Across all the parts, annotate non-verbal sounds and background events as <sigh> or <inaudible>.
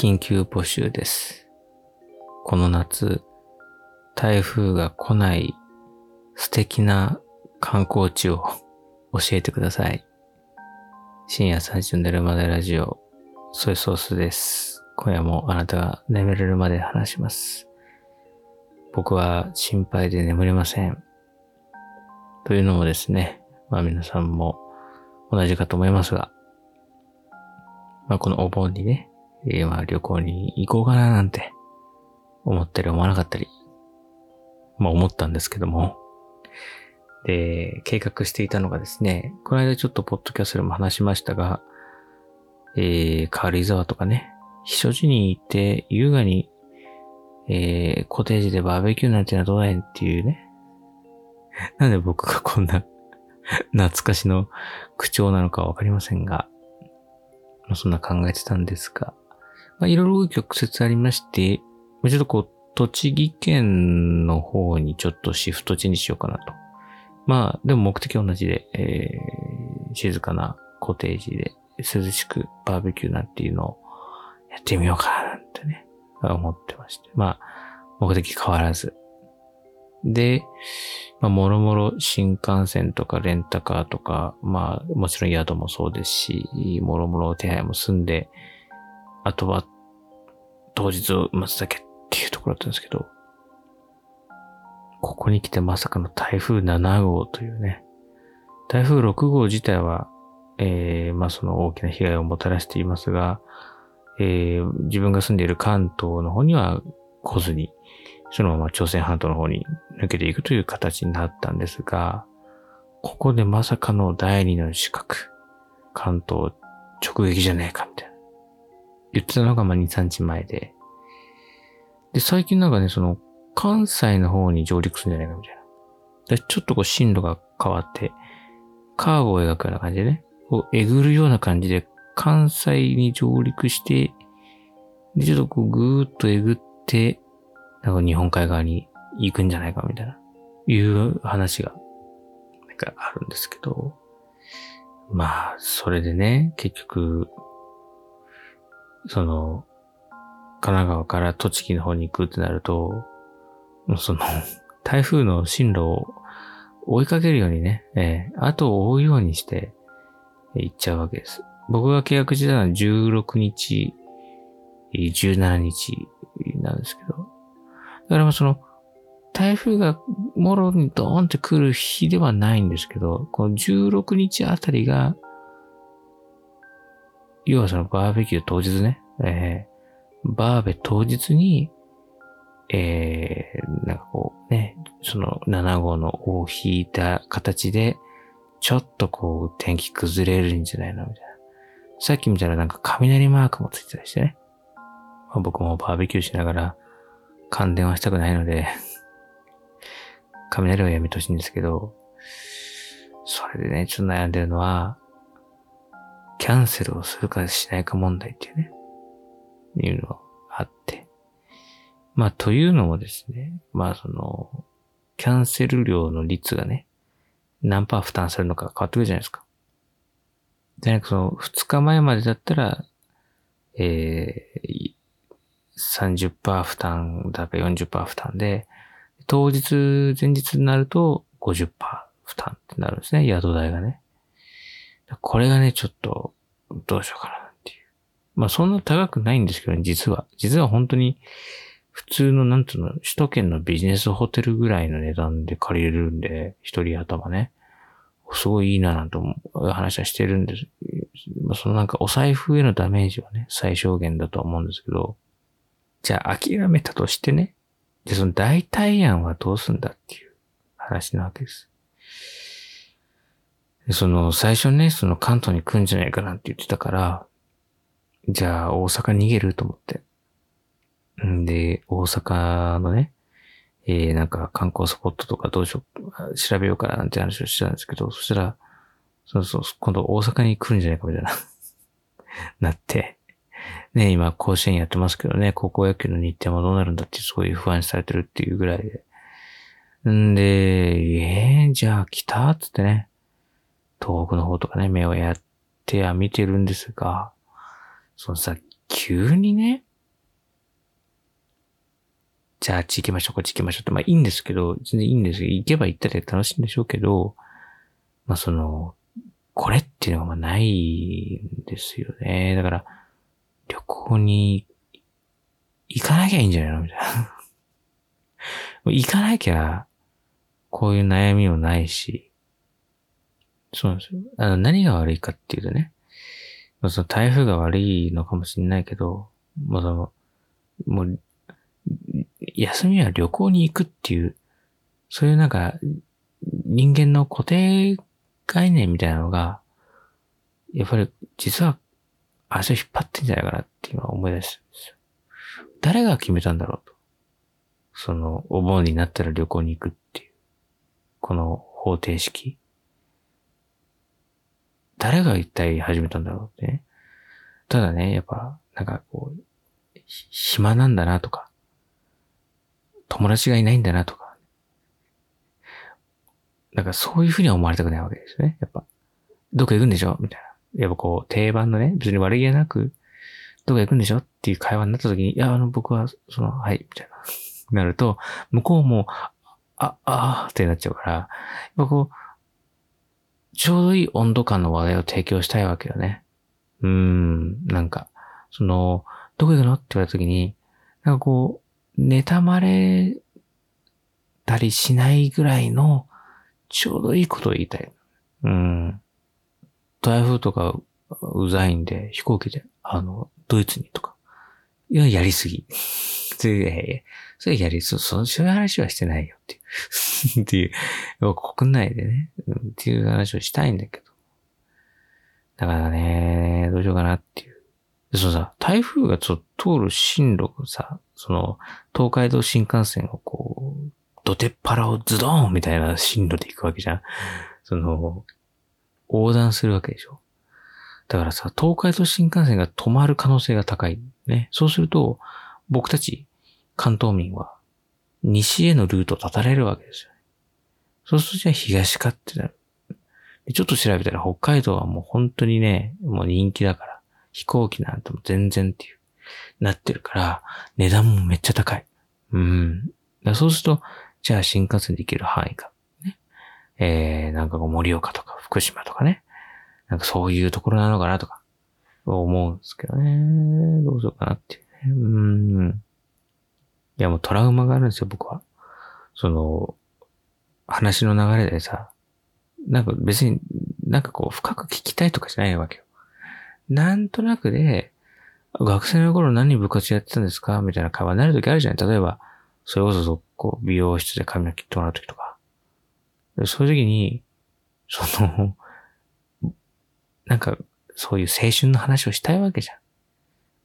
緊急募集です。この夏、台風が来ない素敵な観光地を <laughs> 教えてください。深夜3時の寝るまでラジオ、ソイソースです。今夜もあなたが眠れるまで話します。僕は心配で眠れません。というのもですね、まあ皆さんも同じかと思いますが、まあこのお盆にね、えーまあ旅行に行こうかななんて思ったり思わなかったり、まあ思ったんですけども、で、計画していたのがですね、この間ちょっとポッドキャストでも話しましたが、えー、軽井沢とかね、避暑地に行って優雅に、えー、コテージでバーベキューなんてのはどうやねんっていうね。<laughs> なんで僕がこんな懐かしの口調なのかわかりませんが、ま、そんな考えてたんですが、まあ、いろいろ曲折ありまして、まあちょっとこう、栃木県の方にちょっとシフト地にしようかなと。まあ、でも目的は同じで、えー、静かなコテージで涼しくバーベキューなんていうのをやってみようかななんてね、思ってまして。まあ、目的変わらず。で、まあ、もろもろ新幹線とかレンタカーとか、まあ、もちろん宿もそうですし、もろもろ手配も済んで、あとは当日を待つだけっていうところだったんですけど、ここに来てまさかの台風7号というね、台風6号自体は、えー、まあその大きな被害をもたらしていますが、えー、自分が住んでいる関東の方には来ずに、そのまま朝鮮半島の方に抜けていくという形になったんですが、ここでまさかの第二の資格、関東直撃じゃねえか、みたいな。言ってたのがまあ2、3日前で。で、最近なんかね、その、関西の方に上陸するんじゃないか、みたいな。で、ちょっとこう進路が変わって、カーブを描くような感じでね、こう、えぐるような感じで、関西に上陸して、で、ちょっとこう、ぐーっとえぐって、なんか日本海側に行くんじゃないかみたいな、いう話が、なんかあるんですけど、まあ、それでね、結局、その、神奈川から栃木の方に行くってなると、その、<laughs> 台風の進路を追いかけるようにね、えー、後を追うようにして、行っちゃうわけです。僕が契約してたのは16日、17日なんですけど、だからまあその、台風がもろにドーンって来る日ではないんですけど、この16日あたりが、要はそのバーベキュー当日ね、えーバーベ当日に、えー、なんかこうね、その7号の尾を引いた形で、ちょっとこう天気崩れるんじゃないのみたいな。さっき見たらなんか雷マークもついてたりしてね。まあ、僕もバーベキューしながら感電はしたくないので、<laughs> 雷はやめてほしいんですけど、それでね、ちょっと悩んでるのは、キャンセルをするかしないか問題っていうね、いうのがあって。まあ、というのもですね、まあ、その、キャンセル料の率がね、何パー負担されるのか変わってくるじゃないですか。で、なんかその、2日前までだったら、えー、30%負担だか40%負担で、当日、前日になると50%負担ってなるんですね、宿代がね。これがね、ちょっと、どうしようかなっていう。まあそんな高くないんですけどね、実は。実は本当に、普通の、なんつうの、首都圏のビジネスホテルぐらいの値段で借りれるんで、一人頭ね。すごいいいななんて話はしてるんです。まそのなんかお財布へのダメージはね、最小限だとは思うんですけど、じゃあ諦めたとしてね、で、その代替案はどうすんだっていう話なわけです。その、最初ね、その関東に来るんじゃないかなって言ってたから、じゃあ大阪逃げると思って。んで、大阪のね、えー、なんか観光スポットとかどうしよう、調べようかななんて話をしてたんですけど、そしたら、そうそう、今度大阪に来るんじゃないかみたいな、<laughs> なって、ね、今甲子園やってますけどね、高校野球の日程もどうなるんだってすごい不安視されてるっていうぐらいで。んで、えー、じゃあ来たっつってね、東北の方とかね、目をやっては見てるんですが、そのさ、急にね、じゃああっち行きましょう、こっち行きましょうって、まあいいんですけど、全然いいんですよ。行けば行ったで楽しいんでしょうけど、まあその、これっていうのがまあないんですよね。だから、旅行に行かなきゃいいんじゃないのみたいな。<laughs> 行かなきゃ、こういう悩みもないし、そうなんですよ。あの、何が悪いかっていうとね、まあ、その台風が悪いのかもしれないけど、もうその、もう、休みは旅行に行くっていう、そういうなんか、人間の固定概念みたいなのが、やっぱり実は足を引っ張ってんじゃないかなって今思い出したんですよ。誰が決めたんだろうと。その、お盆になったら旅行に行くっていう、この方程式。誰が一体始めたんだろうってね。ただね、やっぱ、なんかこう、暇なんだなとか、友達がいないんだなとか、なんかそういうふうには思われたくないわけですよね。やっぱ、どっか行くんでしょ？みたいな。やっぱこう、定番のね、別に悪気なく、どっか行くんでしょ？っていう会話になった時に、いや、あの、僕は、その、はい、みたいな。<laughs> なると、向こうも、あ、あーってなっちゃうから、やっぱこう、ちょうどいい温度感の話題を提供したいわけよね。うーん、なんか、その、どこ行くのって言われた時に、なんかこう、妬まれたりしないぐらいの、ちょうどいいことを言いたい。うん。台風とかうざいんで、飛行機で、あの、ドイツにとか。いや、やりすぎ。<laughs> それ、それやり、そ、そそういう話はしてないよっていう。<laughs> っていう、国内でね、っていう話をしたいんだけど。だからね、どうしようかなっていう。で、そのさ、台風がちょっと通る進路をさ、その、東海道新幹線をこう、ドテッパラをズドーンみたいな進路で行くわけじゃん。その、横断するわけでしょ。だからさ、東海道新幹線が止まる可能性が高い。ね。そうすると、僕たち、関東民は、西へのルートを立たれるわけですよね。そうするとじゃあ東かってなる。ちょっと調べたら北海道はもう本当にね、もう人気だから、飛行機なんても全然っていう、なってるから、値段もめっちゃ高い。うん。だそうすると、じゃあ新幹線で行ける範囲か。ね。えー、なんか盛岡とか福島とかね。なんかそういうところなのかなとか、思うんですけどね。どうしようかなっていうね。うん。いやもうトラウマがあるんですよ、僕は。その、話の流れでさ、なんか別になんかこう深く聞きたいとかじゃないわけよ。なんとなくで、学生の頃何部活やってたんですか？みたいな会話になるときあるじゃない？例えば、それこそこう、美容室で髪の毛切ってもらうときとか。そういう時に、その、なんか、そういう青春の話をしたいわけじゃん。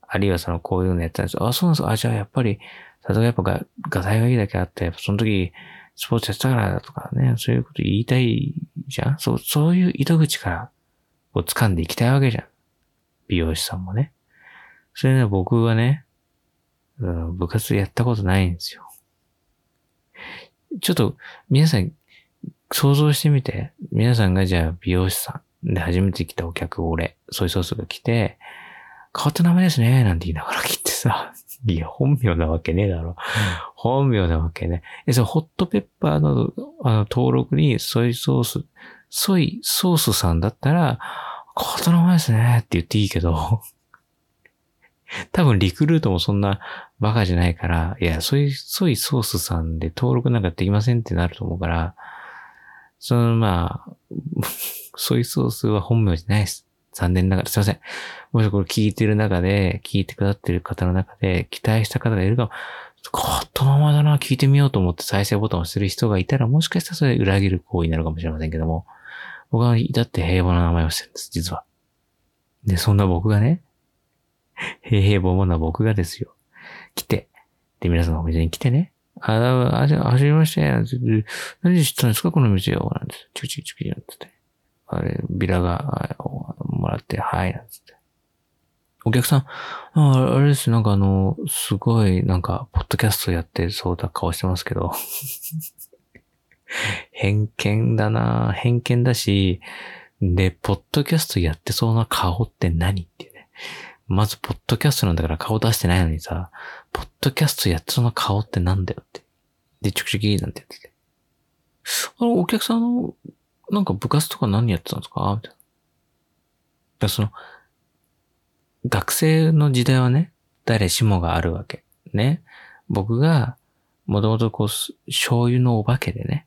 あるいはその、こういうのやったんですあ、そうなんですか。あ、じゃあやっぱり、例えばやっぱが、画材がいいだけあって、その時、スポーツやってたからだとかね、そういうこと言いたいじゃん？そう、そういう糸口から、こう掴んでいきたいわけじゃん。美容師さんもね。それね、僕はね、うん、部活やったことないんですよ。ちょっと、皆さん、想像してみて。皆さんがじゃあ美容師さんで初めて来たお客、俺、ソイソースが来て、変わった名前ですね、なんて言いながら切ってさ、いや、本名なわけねえだろ。本名なわけね。え、そのホットペッパーのあの登録にソイソース、ソイソースさんだったら、変わった名前ですねって言っていいけど、<laughs> 多分リクルートもそんなバカじゃないから、いや、ソイ、ソイソースさんで登録なんかできませんってなると思うから、そのまあ、<laughs> ソイソースは本名じゃないです。残念ながら、すいません。もしこれ聞いてる中で、聞いてくださってる方の中で、期待した方がいるかも、変わった名前だな、聞いてみようと思って再生ボタンを押してる人がいたら、もしかしたらそれ裏切る行為になるかもしれませんけども、僕は至って平和な名前をしてるんです、実は。で、そんな僕がね、平平凡な僕がですよ。来て。で、皆さんのお店に来てね。あ、あ、あ、はじめまして。なんて何で知ったんですかこの店を。なんて。チクチクチクなんてて。あれ、ビラが、もらって、はい、なんつって。お客さん、ああれです。なんかあの、すごい、なんか、ポッドキャストやってそうな顔してますけど。<laughs> 偏見だな偏見だし、で、ポッドキャストやってそうな顔って何ってね。まず、ポッドキャストなんだから顔出してないのにさ、ポッドキャストやってその顔ってなんだよって。で、ちょくちょきなんて言ってて。あの、お客さんの、なんか部活とか何やってたんですか？みたいな。だその、学生の時代はね、誰しもがあるわけ。ね。僕が、もともとこう、醤油のお化けでね、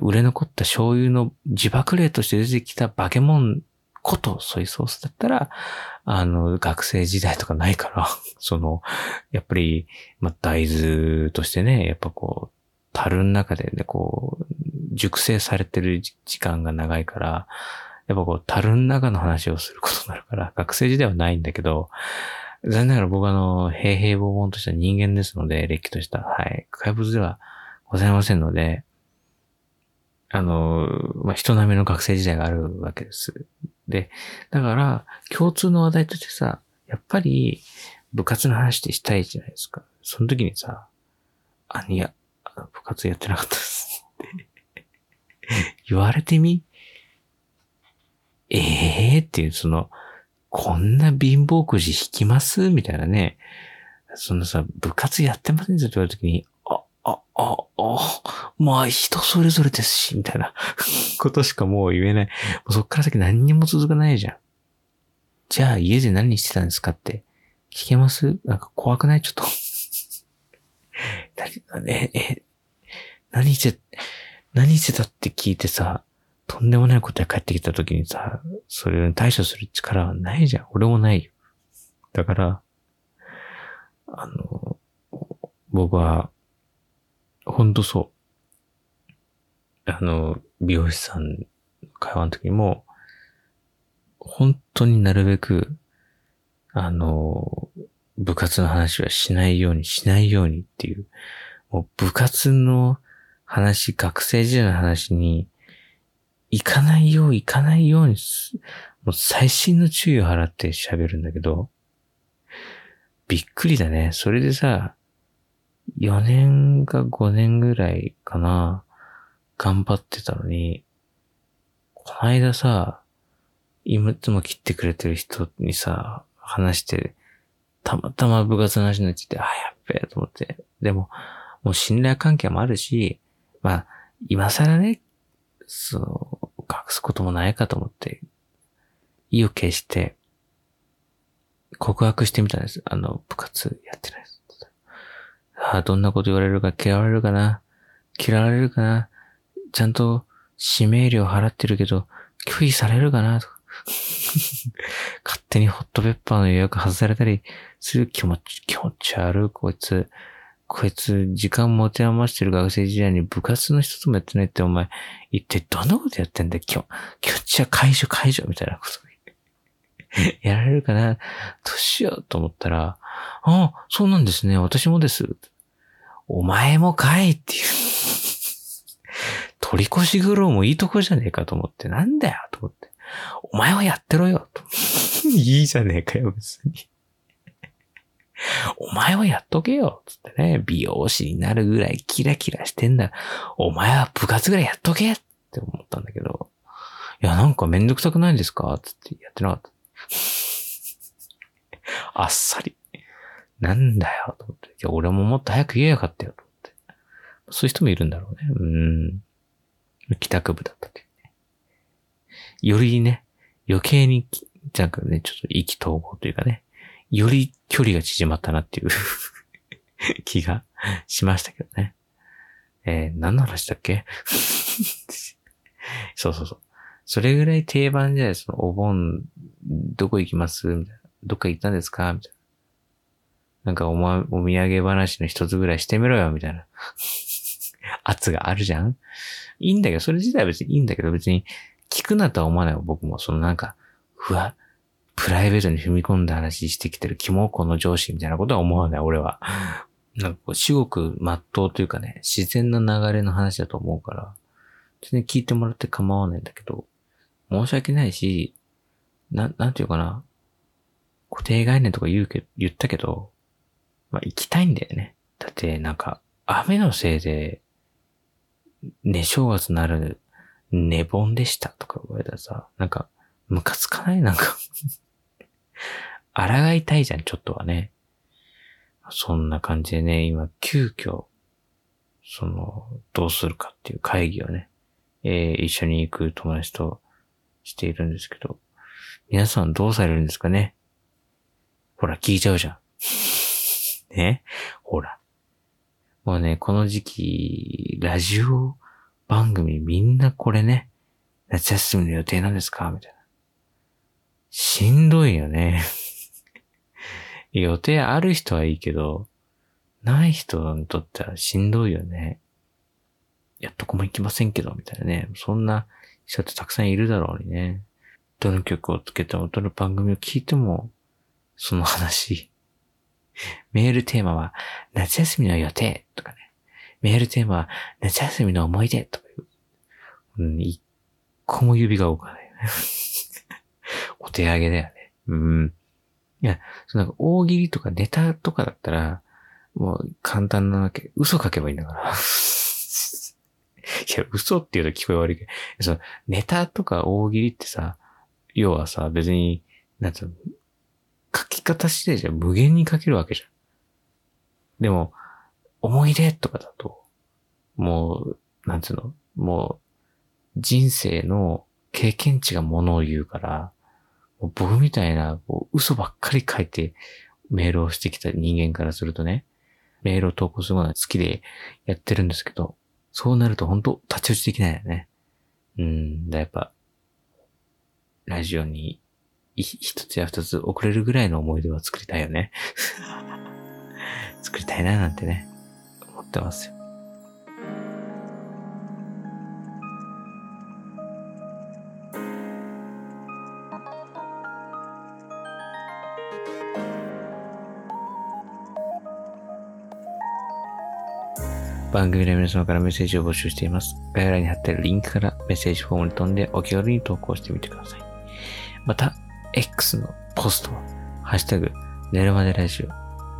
売れ残った醤油の自爆霊として出てきた化け物ことソイソースだったら、あの、学生時代とかないから、<laughs> その、やっぱり、ま、大豆としてね、やっぱこう、樽の中でね、こう、熟成されてる時間が長いから、やっぱこう、樽の中の話をすることになるから、学生時代はないんだけど、残念ながら僕はあの、平平凡々とした人間ですので、歴とした、はい、怪物ではございませんので、あの、まあ、人並みの学生時代があるわけです。で、だから、共通の話題としてさ、やっぱり、部活の話ってしたいじゃないですか。その時にさ、あ、いや、部活やってなかったです <laughs> 言われてみ？ええー、っていう、その、こんな貧乏くじ引きます？みたいなね。そのさ、部活やってません？ぞって言われた時に、あ、あ、あ、あ、まあ人それぞれですし、みたいな。<laughs> ことしかもう言えない。もうそっから先何にも続かないじゃん。じゃあ家で何してたんですか？って聞けます？なんか怖くない？ちょっと。<laughs> え、え、何して、何してたって聞いてさ、とんでもないことが帰ってきた時にさ、それに対処する力はないじゃん。俺もないよ。だから、あの、僕は、ほんとそう。あの、美容師さん会話の時も、本当になるべく、あの、部活の話はしないように、しないようにっていう、もう部活の話、学生時代の話に、行かないよう、行かないように、もう最新の注意を払って喋るんだけど、びっくりだね。それでさ、4年か5年ぐらいかな、頑張ってたのに、この間さ、いつも切ってくれてる人にさ、話して、たまたま部活の話になっちゃって、あ、やっべえと思って。でも、もう信頼関係もあるし、まあ、今更ね、そう、隠すこともないかと思って、意を決して、告白してみたんです。あの、部活やってないです。ああ、どんなこと言われるか嫌われるかな嫌われるかなちゃんと指名料払ってるけど、拒否されるかなとか。<laughs> 勝手にホットペッパーの予約外されたりする気持ち、気持ち悪い、こいつ。こいつ、時間持て余してる学生時代に部活の一つもやってないってお前、一体どんなことやってんだ今日、今日じゃ解除解除みたいなこと <laughs> やられるかな？どうしよう？と思ったら、ああ、そうなんですね。私もです。お前もかいっていう <laughs> 取り越し苦労もいいとこじゃねえかと思って、なんだよ？と思って。お前はやってろよと。<laughs> いいじゃねえかよ、別に。お前はやっとけよつってね、美容師になるぐらいキラキラしてんだ。お前は部活ぐらいやっとけって思ったんだけど、いや、なんかめんどくさくないですか？つってやってなかった。<laughs> あっさり。なんだよ、と思って。いや、俺ももっと早く言えよかったよ、と思って。そういう人もいるんだろうね。うん。帰宅部だったっていうね。よりね、余計に、なんかね、ちょっと意気投合というかね、より距離が縮まったなっていう <laughs> 気がしましたけどね。えー、何の話だっけ？<laughs> そうそうそう。それぐらい定番じゃないそのお盆、どこ行きます？みたいな。どっか行ったんですか？みたいな。なんかおま、お土産話の一つぐらいしてみろよ、みたいな。<laughs> 圧があるじゃん？いいんだけど、それ自体は別にいいんだけど、別に聞くなとは思わない僕も。そのなんか、ふわ、プライベートに踏み込んだ話してきてる肝この上司みたいなことは思わない、俺は。<laughs> なんかこう、至極真っ当というかね、自然な流れの話だと思うから、全然聞いてもらって構わないんだけど、申し訳ないし、な、なんていうかな、固定概念とか言うけ、言ったけど、まあ行きたいんだよね。だってなんか、雨のせいで、ね、正月なる寝盆でしたとか言われたらさ、なんか、ムカつかない？なんか <laughs> 抗いたいじゃん、ちょっとはね。そんな感じでね、今、急遽、その、どうするかっていう会議をね、えー、一緒に行く友達としているんですけど、皆さんどうされるんですかね？ほら、聞いちゃうじゃん。<laughs> ね？ほら。もうね、この時期、ラジオ番組みんなこれね、夏休みの予定なんですか？みたいな。しんどいよね。<laughs> 予定ある人はいいけど、ない人にとってはしんどいよね。いや、どこも行きませんけど、みたいなね。そんな人ってたくさんいるだろうにね。どの曲をつけても、どの番組を聞いても、その話。メールテーマは、夏休みの予定とかね。メールテーマは、夏休みの思い出とかいう。うん、一個も指が動かない。<laughs> お手上げだよね。うん。いや、そのなんか大喜利とかネタとかだったら、もう簡単なわけ。嘘書けばいいんだから。<laughs> いや、嘘って言うと聞こえ悪いけど、そのネタとか大喜利ってさ、要はさ、別に、なんつうの、書き方次第じゃ無限に書けるわけじゃん。でも、思い出とかだと、もう、なんつうの、もう、人生の経験値がものを言うから、僕みたいなこう嘘ばっかり書いてメールをしてきた人間からするとね、メールを投稿するのが好きでやってるんですけど、そうなると本当立ち打ちできないよね。うん、だやっぱ、ラジオに一つや二つ送れるぐらいの思い出は作りたいよね。作りたいななんてね、思ってますよ。番組で皆様からメッセージを募集しています。概要欄に貼ってあるリンクからメッセージフォームに飛んでお気軽に投稿してみてください。また、X のポストは、ハッシュタグ、寝るまでラジオ。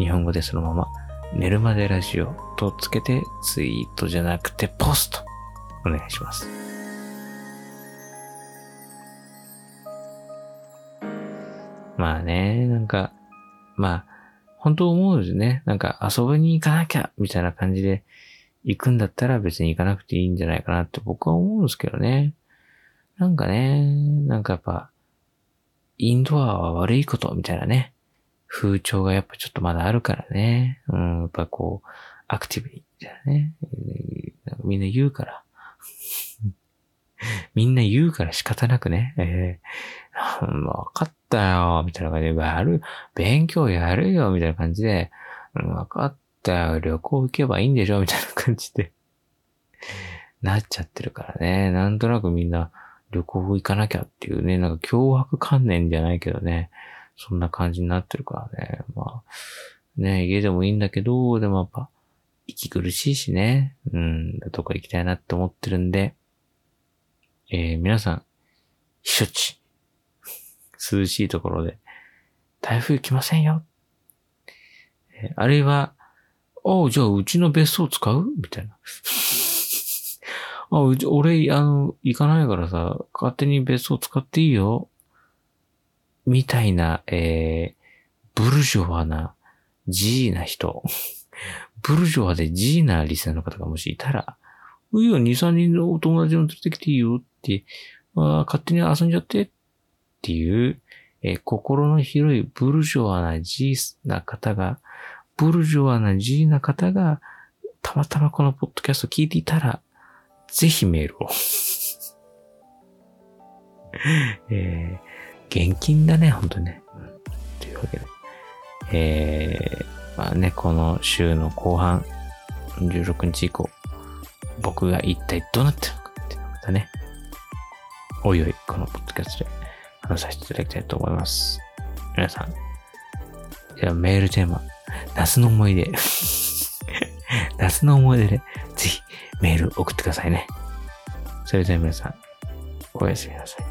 日本語でそのまま、寝るまでラジオとつけてツイートじゃなくてポスト。お願いします。まあね、なんか、まあ、本当思うんですね。なんか遊びに行かなきゃ、みたいな感じで行くんだったら別に行かなくていいんじゃないかなって僕は思うんですけどね。なんかね、なんかやっぱ、インドアは悪いことみたいなね、風潮がやっぱちょっとまだあるからね。うん、やっぱこう、アクティブに、みたいなね。みんな言うから。<laughs> みんな言うから仕方なくね。えー、わかったよ、みたいな感じで、やる、勉強やるよ、みたいな感じで、わかっった旅行行けばいいんでしょ？みたいな感じでなっちゃってるからね。なんとなくみんな旅行行かなきゃっていうね、なんか脅迫観念じゃないけどね。そんな感じになってるからね。まあ、ね、家でもいいんだけど、でもやっぱ、息苦しいしね。うん、どこ行きたいなって思ってるんで、えー、皆さん、避暑地、涼しいところで、台風来ませんよ。あるいは、ああ、じゃあうちの別荘使う？みたいな。あ、うち、俺、あの、行かないからさ、勝手に別荘使っていいよ。みたいな、えー、ブルジョワな、ジーな人。ブルジョワでジーなリスナーの方がもしいたら、いいよ、2、3人のお友達を連れてきていいよって、あ勝手に遊んじゃってっていう、えー、心の広いブルジョワなジーな方がブルジョワなジーな方が、たまたまこのポッドキャスト聞いていたら、ぜひメールを。<laughs> えー、現金だね、ほんとね。うん、というわけで。えー、まあね、この週の後半、16日以降、僕が一体どうなってるのかっていうのをまたね、おいおい、このポッドキャストで話させていただきたいと思います。皆さん、じゃあメールテーマ、夏の思い出。<laughs> 夏の思い出で、ぜひメール送ってくださいね。それでは皆さん、おやすみなさい。